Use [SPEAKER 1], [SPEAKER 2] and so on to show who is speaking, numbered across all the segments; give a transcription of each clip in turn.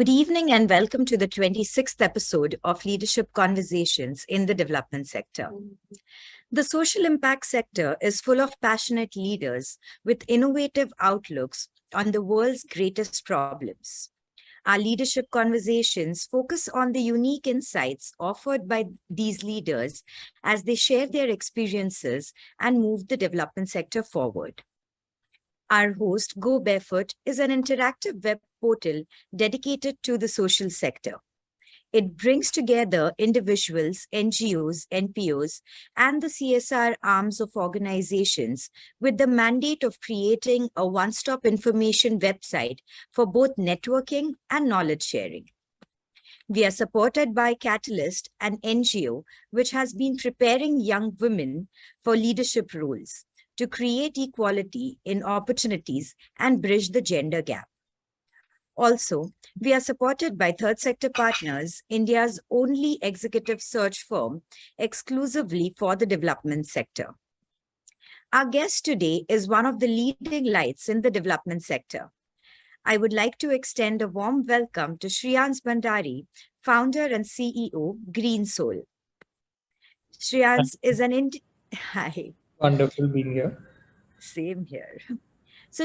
[SPEAKER 1] Good evening and welcome to the 26th episode of Leadership Conversations in the Development Sector. The social impact sector is full of passionate leaders with innovative outlooks on the world's greatest problems. Our leadership conversations focus on the unique insights offered by these leaders as they share their experiences and move the development sector forward. Our host, Go Barefoot, is an interactive web portal dedicated to the social sector. It brings together individuals, NGOs, NPOs, and the CSR arms of organizations with the mandate of creating a one-stop information website for both networking and knowledge sharing. We are supported by Catalyst, an NGO which has been preparing young women for leadership roles to create equality in opportunities and bridge the gender gap. Also, we are supported by Third Sector Partners, India's only executive search firm exclusively for the development sector. Our guest today is one of the leading lights in the development sector. I would like to extend a warm welcome to Shreyans Bhandari, founder and CEO, Greensole. Shreyans is an Indian. Hi.
[SPEAKER 2] Wonderful being here.
[SPEAKER 1] Same here. So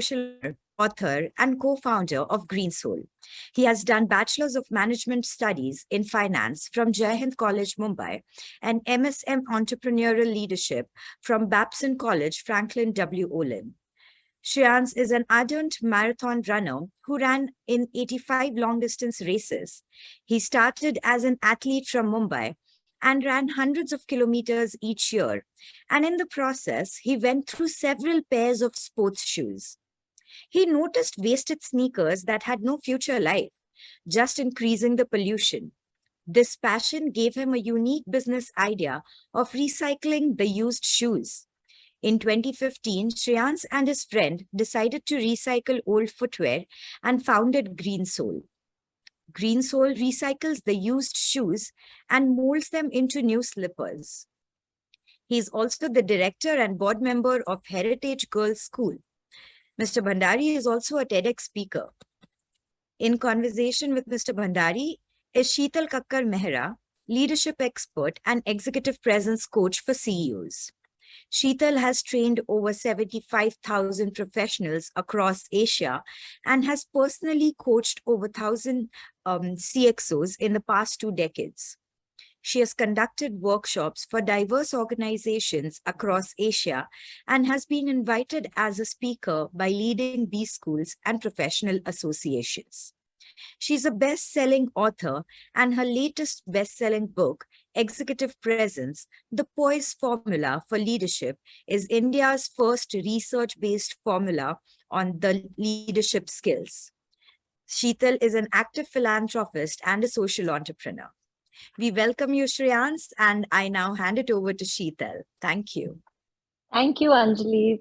[SPEAKER 1] Shreya, author and co-founder of Greensole. He has done Bachelor's of Management Studies in Finance from Jai College, Mumbai, and MSM Entrepreneurial Leadership from Babson College, Franklin W. Olin. Shreyans is an ardent marathon runner who ran in 85 long-distance races. He started as an athlete from Mumbai and ran hundreds of kilometers each year. And in the process, he went through several pairs of sports shoes. He noticed wasted sneakers that had no future life, just increasing the pollution. This passion gave him a unique business idea of recycling the used shoes. In 2015, Shreyans and his friend decided to recycle old footwear and founded Greensole. Green Soul recycles the used shoes and molds them into new slippers. He is also the director and board member of Heritage Girls School. Mr. Bhandari is also a TEDx speaker. In conversation with Mr. Bhandari is Sheetal Kakkar Mehra, leadership expert and executive presence coach for CEOs. Sheetal has trained over 75,000 professionals across Asia and has personally coached over 1,000 um, CXOs in the past two decades. She has conducted workshops for diverse organizations across Asia and has been invited as a speaker by leading B schools and professional associations. She's a best selling author, and her latest best selling book, Executive Presence The Poise Formula for Leadership, is India's first research based formula on the leadership skills. Sheetal is an active philanthropist and a social entrepreneur. We welcome you, Shreyans, and I now hand it over to Sheetal. Thank you.
[SPEAKER 3] Thank you, Anjali.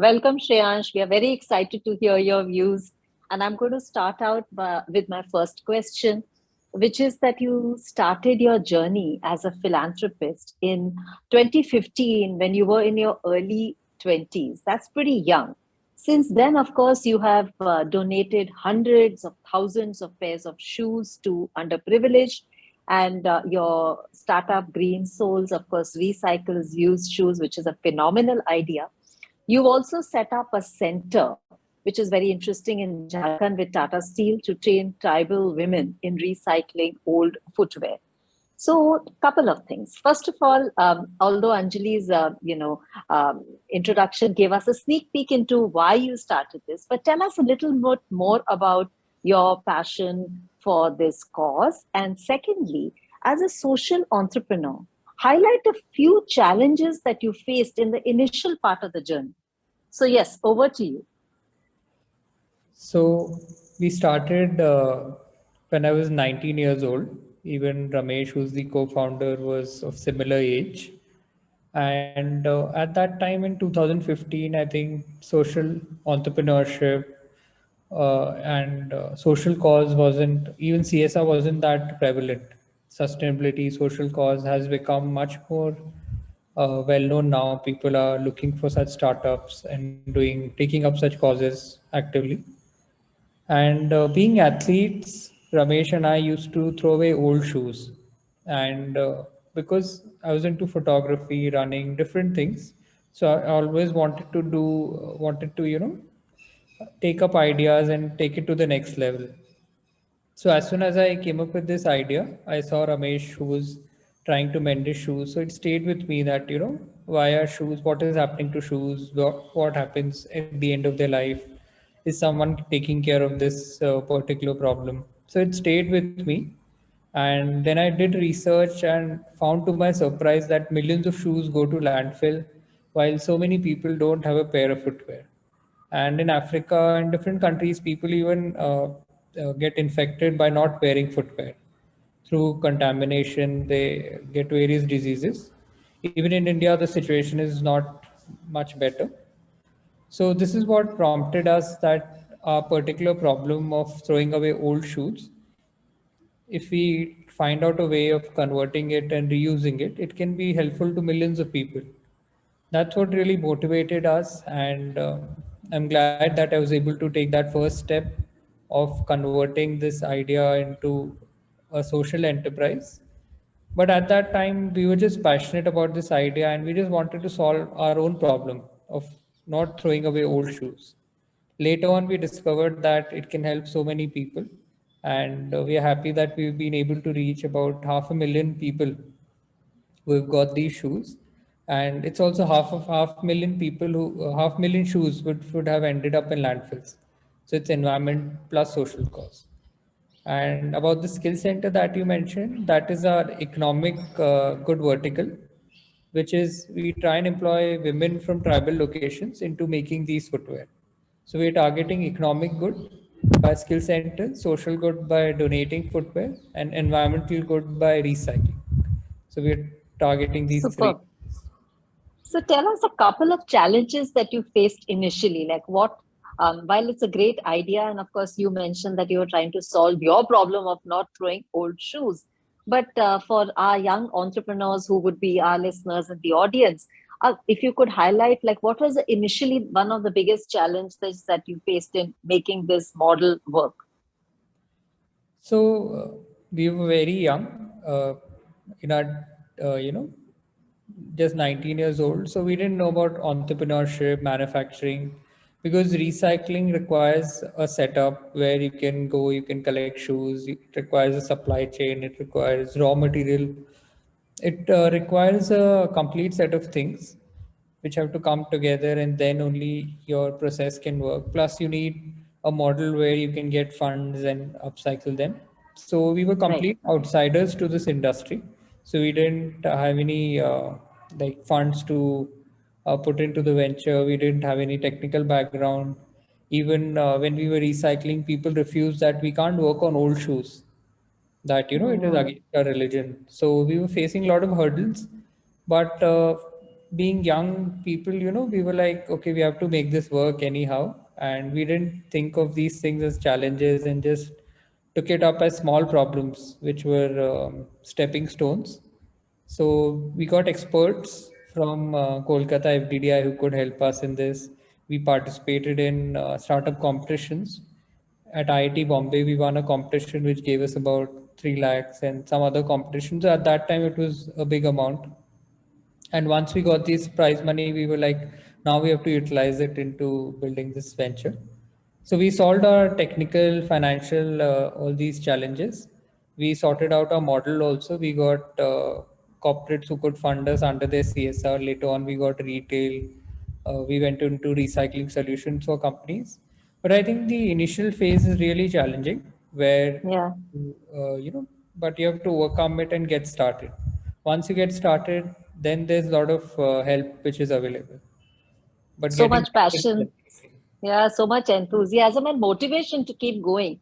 [SPEAKER 3] Welcome, Shreyansh. We are very excited to hear your views. And I'm going to start out by, with my first question, which is that you started your journey as a philanthropist in 2015 when you were in your early 20s. That's pretty young. Since then, of course, you have uh, donated hundreds of thousands of pairs of shoes to underprivileged and uh, your startup greensoles of course recycles used shoes which is a phenomenal idea you've also set up a center which is very interesting in Jharkhand with Tata Steel to train tribal women in recycling old footwear. So, a couple of things. First of all, um, although Anjali's uh, you know um, introduction gave us a sneak peek into why you started this, but tell us a little bit more about your passion for this cause? And secondly, as a social entrepreneur, highlight a few challenges that you faced in the initial part of the journey. So, yes, over to you.
[SPEAKER 2] So, we started uh, when I was 19 years old. Even Ramesh, who's the co founder, was of similar age. And uh, at that time in 2015, I think social entrepreneurship uh, and uh, social cause wasn't even CSR wasn't that prevalent. Sustainability, social cause has become much more uh, well known now. People are looking for such startups and doing taking up such causes actively. And uh, being athletes, Ramesh and I used to throw away old shoes. And uh, because I was into photography, running, different things, so I always wanted to do, wanted to, you know, take up ideas and take it to the next level. So as soon as I came up with this idea, I saw Ramesh who was trying to mend his shoes. So it stayed with me that, you know, why are shoes, what is happening to shoes, what, what happens at the end of their life? Is someone taking care of this uh, particular problem? So it stayed with me. And then I did research and found to my surprise that millions of shoes go to landfill while so many people don't have a pair of footwear. And in Africa and different countries, people even uh, uh, get infected by not wearing footwear. Through contamination, they get various diseases. Even in India, the situation is not much better. So this is what prompted us that our particular problem of throwing away old shoes, if we find out a way of converting it and reusing it, it can be helpful to millions of people. That's what really motivated us. And uh, I'm glad that I was able to take that first step of converting this idea into a social enterprise. But at that time, we were just passionate about this idea and we just wanted to solve our own problem of not throwing away old shoes. Later on, we discovered that it can help so many people. And uh, we are happy that we've been able to reach about half a million people who have got these shoes. And it's also half of half million people who uh, half million shoes would, would have ended up in landfills. So it's environment plus social cause. And about the skill center that you mentioned, that is our economic uh, good vertical, which is we try and employ women from tribal locations into making these footwear. So we're targeting economic good by skill center, social good by donating footwear, and environmental good by recycling. So we're targeting these
[SPEAKER 3] Superb.
[SPEAKER 2] three.
[SPEAKER 3] So tell us a couple of challenges that you faced initially, like what um, while it's a great idea, and of course, you mentioned that you were trying to solve your problem of not throwing old shoes. But uh, for our young entrepreneurs who would be our listeners in the audience, uh, if you could highlight, like, what was initially one of the biggest challenges that you faced in making this model work?
[SPEAKER 2] So uh, we were very young uh, in our, uh, you know, just 19 years old. So we didn't know about entrepreneurship, manufacturing, because recycling requires a setup where you can go, you can collect shoes. It requires a supply chain. It requires raw material. It uh, requires a complete set of things which have to come together, and then only your process can work. Plus, you need a model where you can get funds and upcycle them. So we were complete right. outsiders to this industry. So we didn't have any uh, like funds to uh, put into the venture. We didn't have any technical background. Even uh, when we were recycling, people refused that we can't work on old shoes. That you know mm-hmm. it is against our religion. So we were facing a lot of hurdles. But uh, being young people, you know, we were like, okay, we have to make this work anyhow, and we didn't think of these things as challenges and just took it up as small problems, which were um, stepping stones. So we got experts from uh, Kolkata FDDI who could help us in this. We participated in uh, startup competitions. At IIT Bombay, we won a competition which gave us about 3 lakhs and some other competitions. At that time, it was a big amount. And once we got this prize money, we were like, now we have to utilize it into building this venture. So we solved our technical, financial, uh, all these challenges. We sorted out our model also. We got uh, corporates who could fund us under their CSR. Later on, we got retail. Uh, we went into recycling solutions for companies. But I think the initial phase is really challenging, where
[SPEAKER 3] yeah,
[SPEAKER 2] uh, you know, but you have to overcome it and get started. Once you get started, then there's a lot of uh, help which is available.
[SPEAKER 3] But so much passion, yeah, so much enthusiasm and motivation to keep going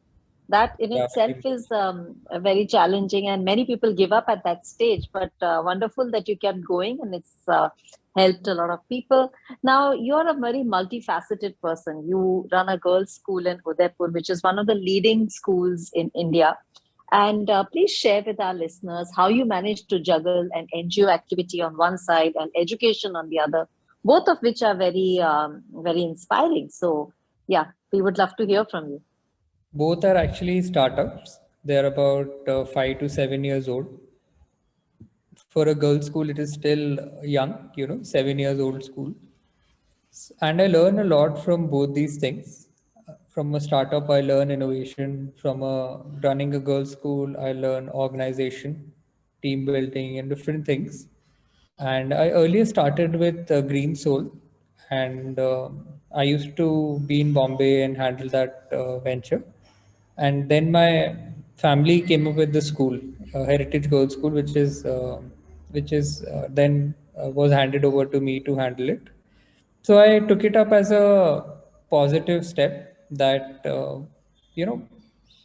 [SPEAKER 3] that in yeah, itself is um, very challenging and many people give up at that stage but uh, wonderful that you kept going and it's uh, helped a lot of people. Now you're a very multifaceted person. You run a girls school in udaipur which is one of the leading schools in india. And uh, please share with our listeners how you managed to juggle an ngo activity on one side and education on the other both of which are very um, very inspiring. So yeah we would love to hear from you
[SPEAKER 2] Both are actually startups. They're about uh, five to seven years old. For a girls' school, it is still young, you know, seven years old school. And I learn a lot from both these things. From a startup, I learn innovation. From a running a girls' school, I learn organization, team building, and different things. And I earlier started with uh, Greensole, and uh, I used to be in Bombay and handle that uh, venture. And then my family came up with the school, uh, Heritage Girls School, which is uh, which is uh, then uh, was handed over to me to handle it. So I took it up as a positive step that uh, you know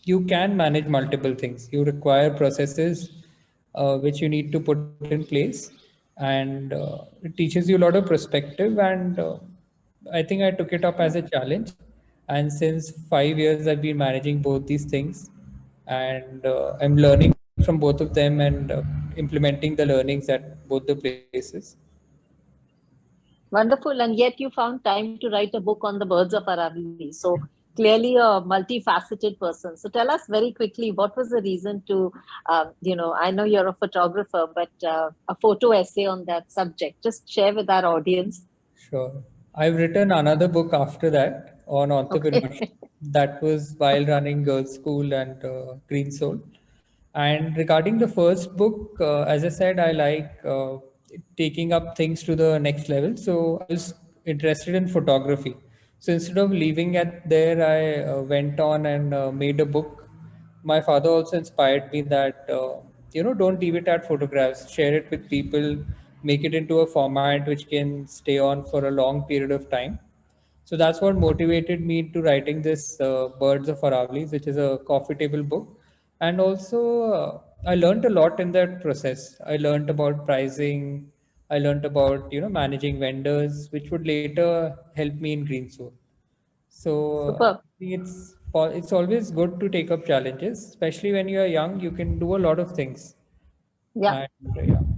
[SPEAKER 2] you can manage multiple things. You require processes uh, which you need to put in place, and it teaches you a lot of perspective. And I think I took it up as a challenge. And since five years, I've been managing both these things, and uh, I'm learning from both of them and uh, implementing the learnings at both the places.
[SPEAKER 3] Wonderful. And yet you found time to write a book on the birds of Aravali. So clearly a multifaceted person. So tell us very quickly, what was the reason to, uh, you know, I know you're a photographer, but uh, a photo essay on that subject. Just share with our audience.
[SPEAKER 2] Sure. I've written another book after that on entrepreneurship.
[SPEAKER 3] Okay.
[SPEAKER 2] that was while running girls' school and uh, Greensole. And regarding the first book, uh, as I said, I like uh, taking up things to the next level. So I was interested in photography. So instead of leaving it there, I uh, went on and uh, made a book. My father also inspired me that, uh, you know, don't leave it at photographs, share it with people, make it into a format which can stay on for a long period of time. So that's what motivated me to writing this uh, Birds of Aravali's, which is a coffee table book. And also, uh, I learned a lot in that process. I learned about pricing. I learned about you know managing vendors, which would later help me in Greensole. So
[SPEAKER 3] Superb.
[SPEAKER 2] I think it's it's always good to take up challenges, especially when you are young. You can do a lot of things.
[SPEAKER 3] Yeah.
[SPEAKER 2] And, uh, yeah.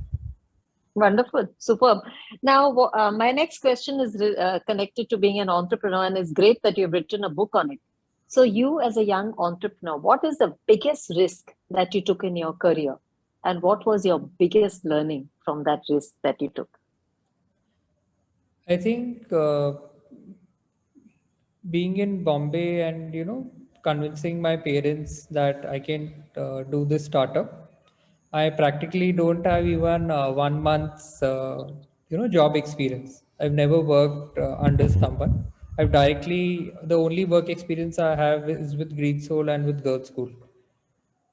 [SPEAKER 3] Wonderful, superb. Now, uh, my next question is uh, connected to being an entrepreneur, and it's great that you've written a book on it. So, you as a young entrepreneur, what is the biggest risk that you took in your career, and what was your biggest learning from that risk that you took?
[SPEAKER 2] I think uh, being in Bombay and you know convincing my parents that I can uh, do this startup. I practically don't have even uh, one month's uh, you know job experience. I've never worked uh, under someone. I've directly the only work experience I have is with Greensole and with Girls School.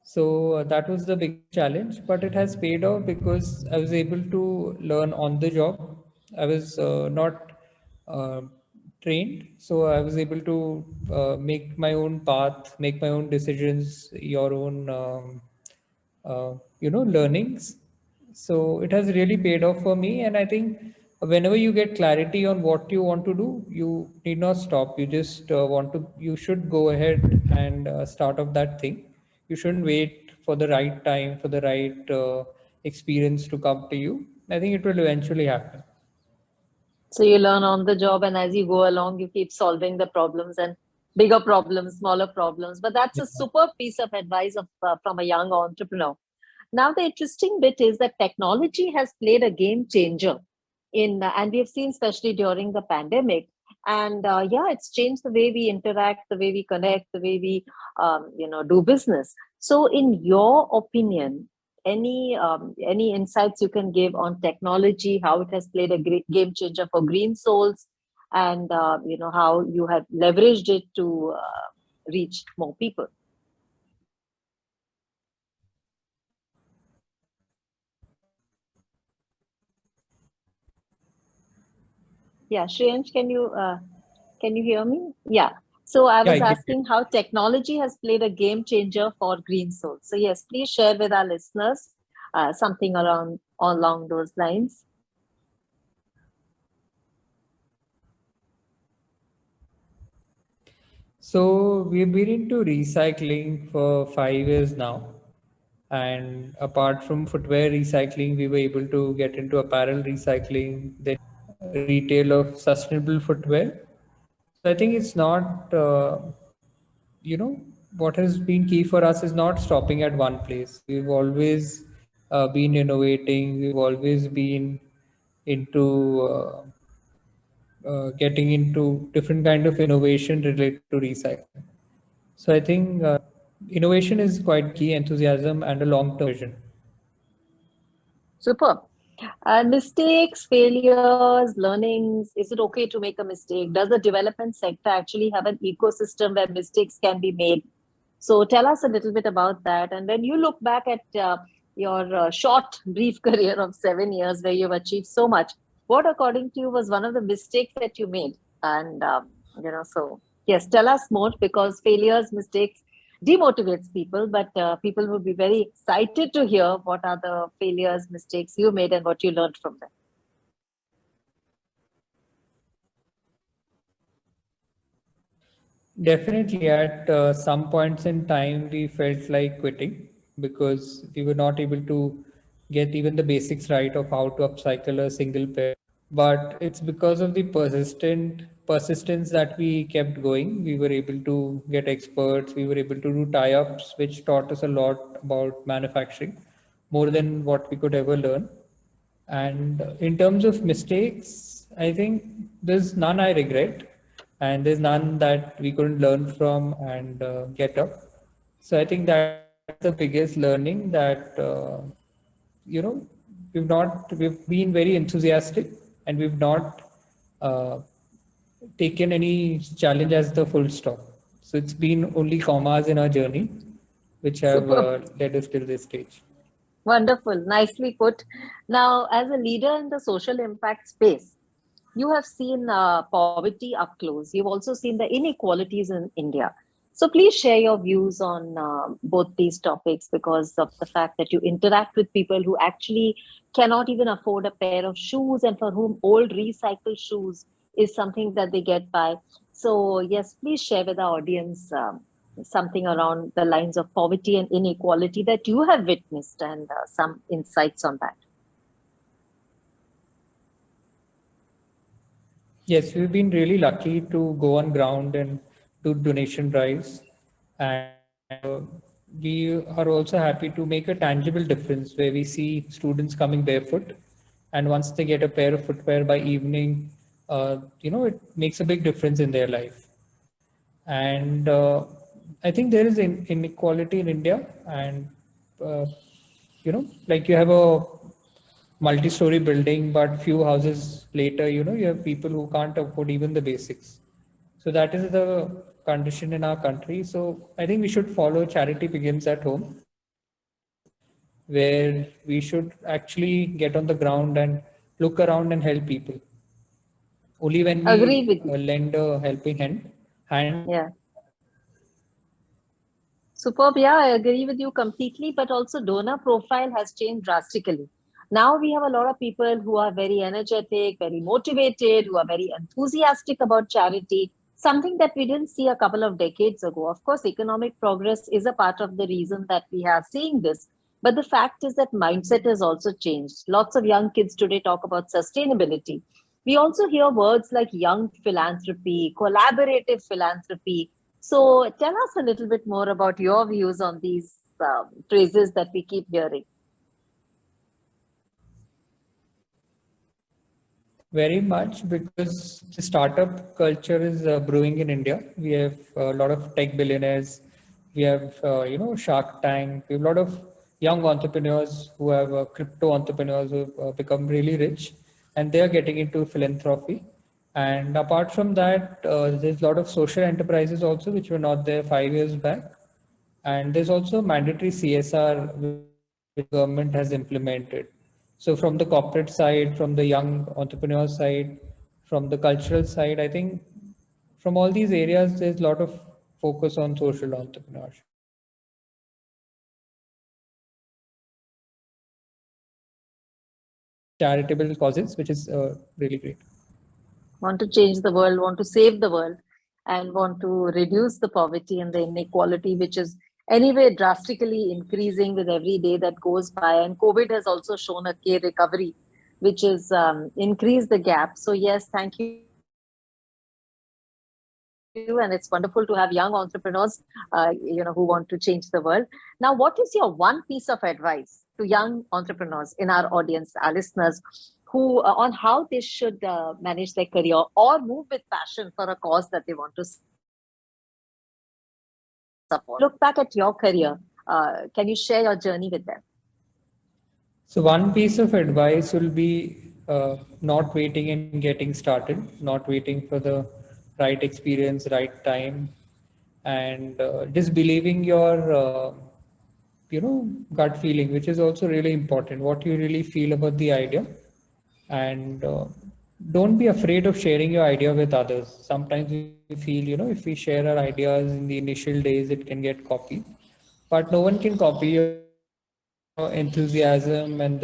[SPEAKER 2] So uh, that was the big challenge, but it has paid off because I was able to learn on the job. I was uh, not uh, trained, so I was able to make my own path, make my own decisions, your own, um, you know, learnings. So it has really paid off for me, and I think whenever you get clarity on what you want to do, you need not stop. You just uh, want to, you should go ahead and uh, start off that thing you shouldn't wait for the right time for the right uh, experience to come to you i think it will eventually happen
[SPEAKER 3] So, you learn on the job, and as you go along, you keep solving the problems and bigger problems, smaller problems. But that's a super piece of advice of, uh, from a young entrepreneur. Now, the interesting bit is that technology has played a game changer in, uh, and we've seen especially during the pandemic. And uh, yeah, it's changed the way we interact, the way we connect, the way we, um, you know, do business. So, in your opinion, any um, any insights you can give on technology, how it has played a great game changer for Greensoles, and uh, you know how you have leveraged it to uh, reach more people. Yeah, Shreyansh, can you uh, can you hear me? Yeah. So I was
[SPEAKER 2] hear
[SPEAKER 3] asking how technology has played a game changer for Greensole. So yes, please share with our listeners uh, something around along those lines.
[SPEAKER 2] So we've been into recycling for five years now and apart from footwear recycling we were able to get into apparel recycling then retail of sustainable footwear so i think it's not uh, you know what has been key for us is not stopping at one place. We've always uh, been innovating. We've always been into uh, uh, getting into different kind of innovation related to recycling. So I think uh, innovation is quite key, enthusiasm and a long-term vision.
[SPEAKER 3] Super. Uh, mistakes, failures, learnings. Is it okay to make a mistake? Does the development sector actually have an ecosystem where mistakes can be made? So tell us a little bit about that. And when you look back at uh, your uh, short, brief career of seven years where you've achieved so much, what according to you was one of the mistakes that you made? And, um, you know, so yes, tell us more because failures, mistakes, demotivates people, but uh, people would be very excited to hear what are the failures, mistakes you made and what you learned from them.
[SPEAKER 2] Definitely, at uh, some points in time, we felt like quitting because we were not able to get even the basics right of how to upcycle a single pair. But it's because of the persistent persistence that we kept going. We were able to get experts. We were able to do tie-ups, which taught us a lot about manufacturing, more than what we could ever learn. And in terms of mistakes, I think there's none I regret and there's none that we couldn't learn from and uh, get up. So I think that's the biggest learning that uh, you know we've not we've been very enthusiastic and we've not uh, taken any challenge as the full stop. So it's been only commas in our journey, which have uh, led us till this stage.
[SPEAKER 3] Wonderful, nicely put. Now, as a leader in the social impact space, you have seen uh, poverty up close. You've also seen the inequalities in India. So please share your views on uh, both these topics because of the fact that you interact with people who actually cannot even afford a pair of shoes and for whom old recycled shoes is something that they get by. So yes, please share with our audience um, something around the lines of poverty and inequality that you have witnessed and uh, some insights on that.
[SPEAKER 2] Yes, we've been really lucky to go on ground and do donation drives. And uh, we are also happy to make a tangible difference where we see students coming barefoot. And once they get a pair of footwear by evening, uh, you know, it makes a big difference in their life. And uh, I think there is in, inequality in India. And, uh, you know, like you have a multi-story building, but few houses later, you know, you have people who can't afford even the basics. So that is the condition in our country. So I think we should follow charity begins at home, where we should actually get on the ground and look around and help people. Only when we
[SPEAKER 3] Agree with you.
[SPEAKER 2] lend a helping hand, hand
[SPEAKER 3] Yeah. Superb. Yeah, I agree with you completely. But also, donor profile has changed drastically. Now we have a lot of people who are very energetic, very motivated, who are very enthusiastic about charity, something that we didn't see a couple of decades ago. Of course, economic progress is a part of the reason that we are seeing this. But the fact is that mindset has also changed. Lots of young kids today talk about sustainability. We also hear words like young philanthropy, collaborative philanthropy. So tell us a little bit more about your views on these um, phrases that we keep hearing.
[SPEAKER 2] Very much because the startup culture is uh, brewing in India. We have a lot of tech billionaires. We have, uh, you know, Shark Tank. We have a lot of young entrepreneurs who have uh, crypto entrepreneurs who have uh, become really rich and they are getting into philanthropy. And apart from that, uh, there's a lot of social enterprises also, which were not there five years back. And there's also mandatory CSR which government has implemented. So from the corporate side, from the young entrepreneur side, from the cultural side, I think from all these areas, there's a lot of focus on social entrepreneurship. Charitable causes, which is uh, really great.
[SPEAKER 3] Want to change the world, want to save the world, and want to reduce the poverty and the inequality, which is anyway drastically increasing with every day that goes by. And COVID has also shown a K recovery, which is um, increased the gap. So yes, thank you and it's wonderful to have young entrepreneurs, uh, you know, who want to change the world. Now, what is your one piece of advice to young entrepreneurs in our audience, our listeners, who uh, on how they should uh, manage their career or move with passion for a cause that they want to support? Look back at your career. Uh, can you share your journey with them?
[SPEAKER 2] So one piece of advice will be uh, not waiting and getting started, not waiting for the right experience, right time, and uh, just believing your, uh, you know, gut feeling, which is also really important. What you really feel about the idea, and uh, don't be afraid of sharing your idea with others. Sometimes we feel, you know, if we share our ideas in the initial days, it can get copied, but no one can copy your enthusiasm and the genuinity.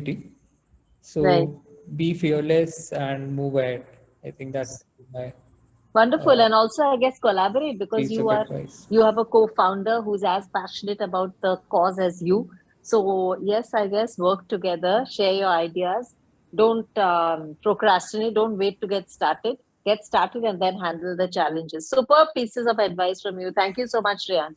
[SPEAKER 2] So
[SPEAKER 3] Right.
[SPEAKER 2] be fearless and move ahead. I think that's my
[SPEAKER 3] Wonderful,
[SPEAKER 2] Uh,
[SPEAKER 3] and also I guess collaborate because you are
[SPEAKER 2] advice.
[SPEAKER 3] you have a co-founder who's as passionate about the cause as you. So yes, I guess work together, share your ideas. Don't um, procrastinate. Don't wait to get started. Get started and then handle the challenges. Superb pieces of advice from you. Thank you so much, Riyan.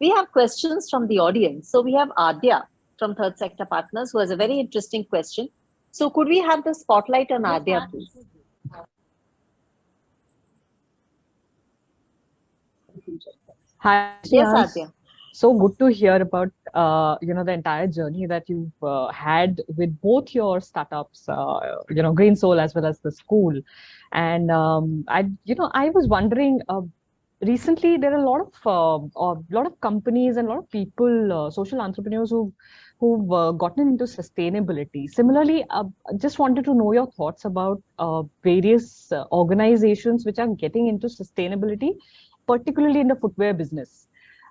[SPEAKER 3] We have questions from the audience. So we have Adya from Third Sector Partners who has a very interesting question. So could we have the spotlight on Adya, please?
[SPEAKER 4] Hi,
[SPEAKER 3] Yes, Adya.
[SPEAKER 4] So good to hear about uh, you know the entire journey that you've uh, had with both your startups, uh, you know, Greensole as well as the school. And um, I, you know, I was wondering. Uh, recently, there are a lot of uh, a lot of companies and a lot of people, uh, social entrepreneurs who've who've uh, gotten into sustainability. Similarly, uh, just wanted to know your thoughts about various organizations which are getting into sustainability, particularly in the footwear business.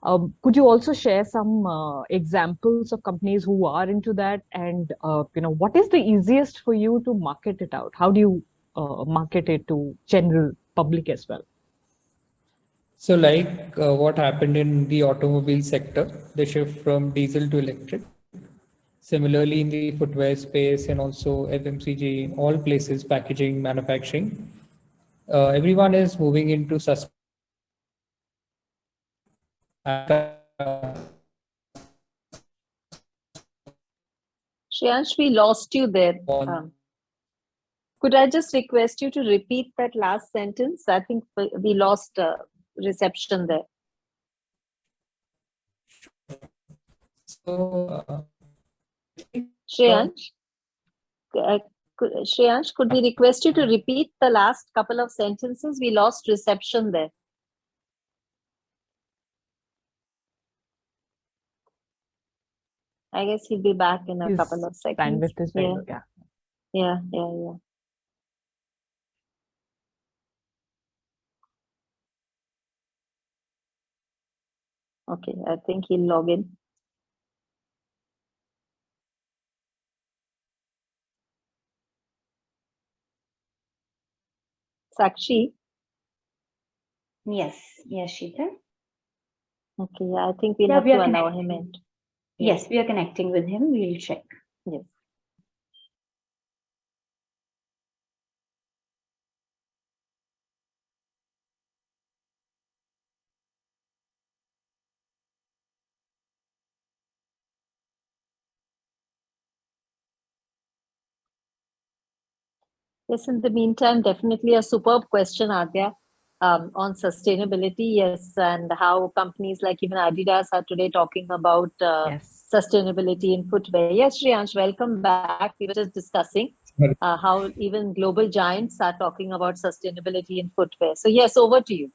[SPEAKER 4] Um, could you also share some uh, examples of companies who are into that, and uh, you know what is the easiest for you to market it out? How do you uh, market it to general public as well?
[SPEAKER 2] So like uh, what happened in the automobile sector, the shift from diesel to electric. Similarly, in the footwear space and also FMCG, all places, packaging, manufacturing, uh, everyone is moving into sus.
[SPEAKER 3] Shreyansh, we lost you there. Um, could I just request you to repeat that last sentence? I think we we lost uh, reception there.
[SPEAKER 2] so, uh,
[SPEAKER 3] Shreyansh, uh, could, Shreyansh, could we request you to repeat the last couple of sentences? We lost reception there. I guess he'll be back in a
[SPEAKER 4] His
[SPEAKER 3] couple of seconds.
[SPEAKER 4] Bandwidth is very
[SPEAKER 3] Yeah.
[SPEAKER 4] yeah.
[SPEAKER 3] Yeah, yeah, yeah. Okay, I think he'll log in. Sakshi,
[SPEAKER 5] Yes, yes, Sheetal.
[SPEAKER 3] okay, yeah, I think we'll
[SPEAKER 5] Yeah,
[SPEAKER 3] have
[SPEAKER 5] we
[SPEAKER 3] to
[SPEAKER 5] are
[SPEAKER 3] allow him in.
[SPEAKER 5] Connecting. Yes, we are connecting with him. We'll check.
[SPEAKER 3] Yes. Yes, in the meantime, definitely a superb question, Adya, um, on sustainability. Yes, and how companies like even Adidas are today talking about uh,
[SPEAKER 4] Yes.
[SPEAKER 3] sustainability in footwear. Yes, Shriyansh, welcome back. We were just discussing uh, how even global giants are talking about sustainability in footwear. So, yes, over to you.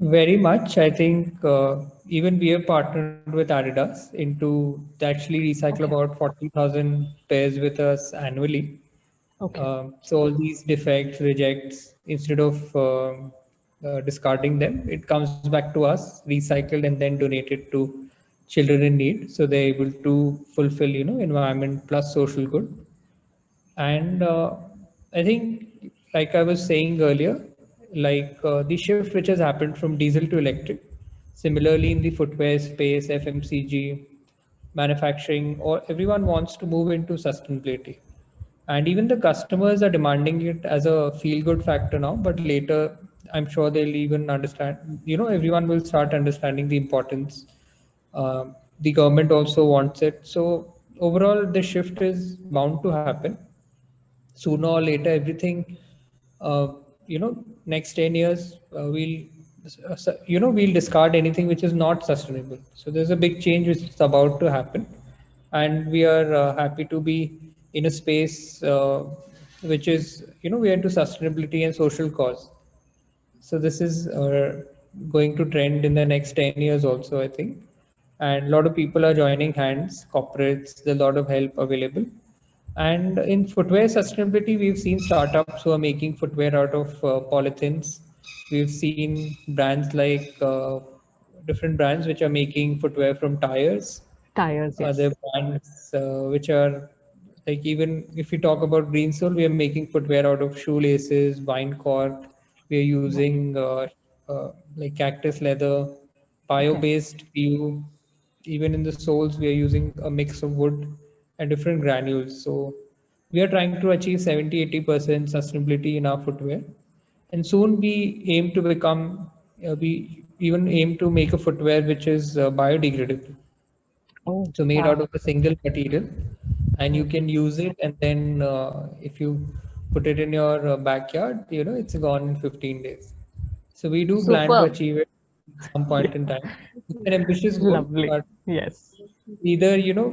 [SPEAKER 2] Very much. I think uh, even we have partnered with Adidas into they actually recycle
[SPEAKER 4] Okay.
[SPEAKER 2] about 40,000 pairs with us annually.
[SPEAKER 4] Okay.
[SPEAKER 2] Um, so all these defects, rejects, instead of um uh, discarding them, it comes back to us, recycled and then donated to children in need. So they're able to fulfill, you know, environment plus social good. And uh, I think, like I was saying earlier, like uh, the shift which has happened from diesel to electric, similarly in the footwear space, FMCG, manufacturing, or everyone wants to move into sustainability. And even the customers are demanding it as a feel good factor now, but later I'm sure they'll even understand. You know, everyone will start understanding the importance. Um the government also wants it. So overall, the shift is bound to happen sooner or later. Everything, uh, you know, next ten years, uh, we'll uh, you know we'll discard anything which is not sustainable so there's a big change which is about to happen and we are uh, happy to be in a space uh, which is you know we are into sustainability and social cause. So this is uh, going to trend in the next 10 years also i think. And a lot of people are joining hands corporates there's a lot of help available. And in footwear sustainability we've seen startups who are making footwear out of uh, polythenes we've seen brands like uh, different brands which are making footwear from tires.
[SPEAKER 4] Tires, yes.
[SPEAKER 2] other brands uh, which are like even if we talk about greensole we are making footwear out of shoelaces vine cork we are using uh, uh, like cactus leather bio-based PU. even in the soles we are using a mix of wood and different granules. So we are trying to achieve 70 80 percent sustainability in our footwear. And soon we aim to become uh, we even aim to make a footwear which is uh, biodegradable.
[SPEAKER 4] Oh,
[SPEAKER 2] so made
[SPEAKER 4] wow.
[SPEAKER 2] out of a single material and you can use it and then uh, if you put it in your uh, backyard you know it's gone in 15 days so we do plan to achieve it at some point in time it's an ambitious goal
[SPEAKER 4] Lovely.
[SPEAKER 2] but
[SPEAKER 4] Yes.
[SPEAKER 2] either you know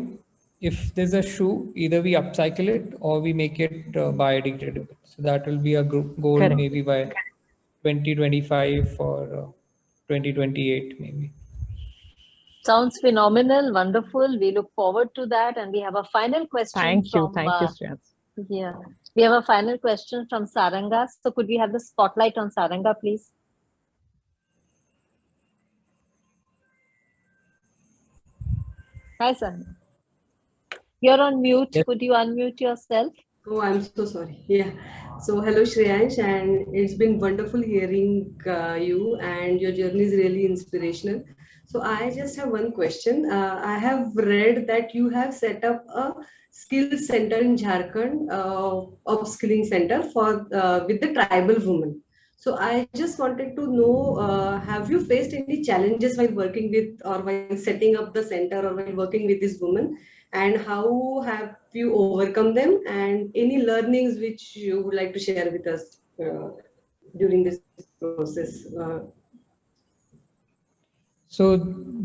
[SPEAKER 2] if there's a shoe either we upcycle it or we make it uh, biodegradable so that will be a goal
[SPEAKER 4] Correct.
[SPEAKER 2] maybe by 2025 or uh, 2028 maybe
[SPEAKER 3] Sounds phenomenal, wonderful. We look forward to that. And we have a final question
[SPEAKER 4] Thank you.
[SPEAKER 3] from,
[SPEAKER 4] Thank you,
[SPEAKER 3] uh, Yeah, we have a final question from Saranga. So could we have the spotlight on Saranga, please? Hi, Saranga. You're on mute.
[SPEAKER 2] Yes.
[SPEAKER 3] Could you unmute yourself?
[SPEAKER 6] Oh, I'm so sorry. Yeah. So, hello, Shreyansh, and it's been wonderful hearing uh, you, and your journey is really inspirational. So, I just have one question. Uh, I have read that you have set up a skill center in Jharkhand, uh, upskilling center for uh, with the tribal women. So, I just wanted to know: uh, Have you faced any challenges while working with, or while setting up the center, or while working with these women? and how have you overcome them and any learnings which you would like to share with us uh, during this process uh,
[SPEAKER 2] So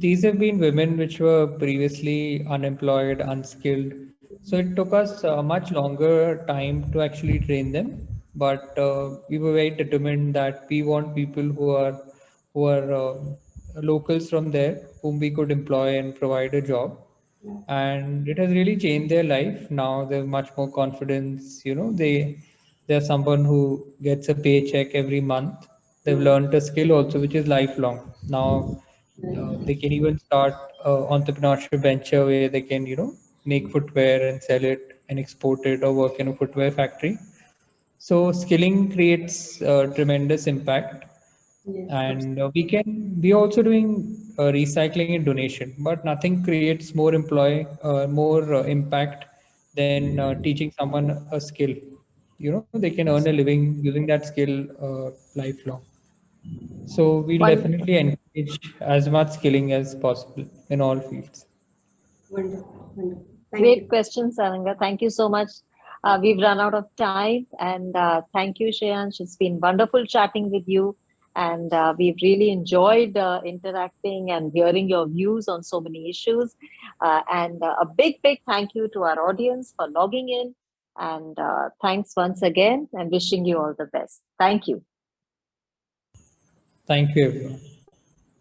[SPEAKER 2] these have been women which were previously unemployed, unskilled. So it took us a much longer time to actually train them, but uh, we were very determined that we want people who are who are uh, locals from there, whom we could employ and provide a job. And it has really changed their life. Now they have much more confidence. You know, they they're someone who gets a paycheck every month. They've learned a skill also, which is lifelong. Now they can even start uh, entrepreneurship venture where they can you know make footwear and sell it and export it or work in a footwear factory. So skilling creates uh, tremendous impact.
[SPEAKER 6] Yes,
[SPEAKER 2] and uh, we can we are also doing uh, recycling and donation but nothing creates more employ uh, more uh, impact than uh, teaching someone a skill. You know they can earn a living using that skill uh, lifelong so we'll
[SPEAKER 3] Wonderful.
[SPEAKER 2] definitely encourage as much skilling as possible in all fields
[SPEAKER 6] wonderful, wonderful.
[SPEAKER 3] Great
[SPEAKER 6] you.
[SPEAKER 3] question, Saranga. Thank you so much. Uh, we've run out of time, and uh, thank you, Shreyansh. It's been wonderful chatting with you, and uh, we've really enjoyed uh, interacting and hearing your views on so many issues. Uh, and uh, a big, big thank you to our audience for logging in, and uh, thanks once again, and wishing you all the best. Thank you.
[SPEAKER 2] Thank you everyone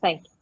[SPEAKER 3] Thank you.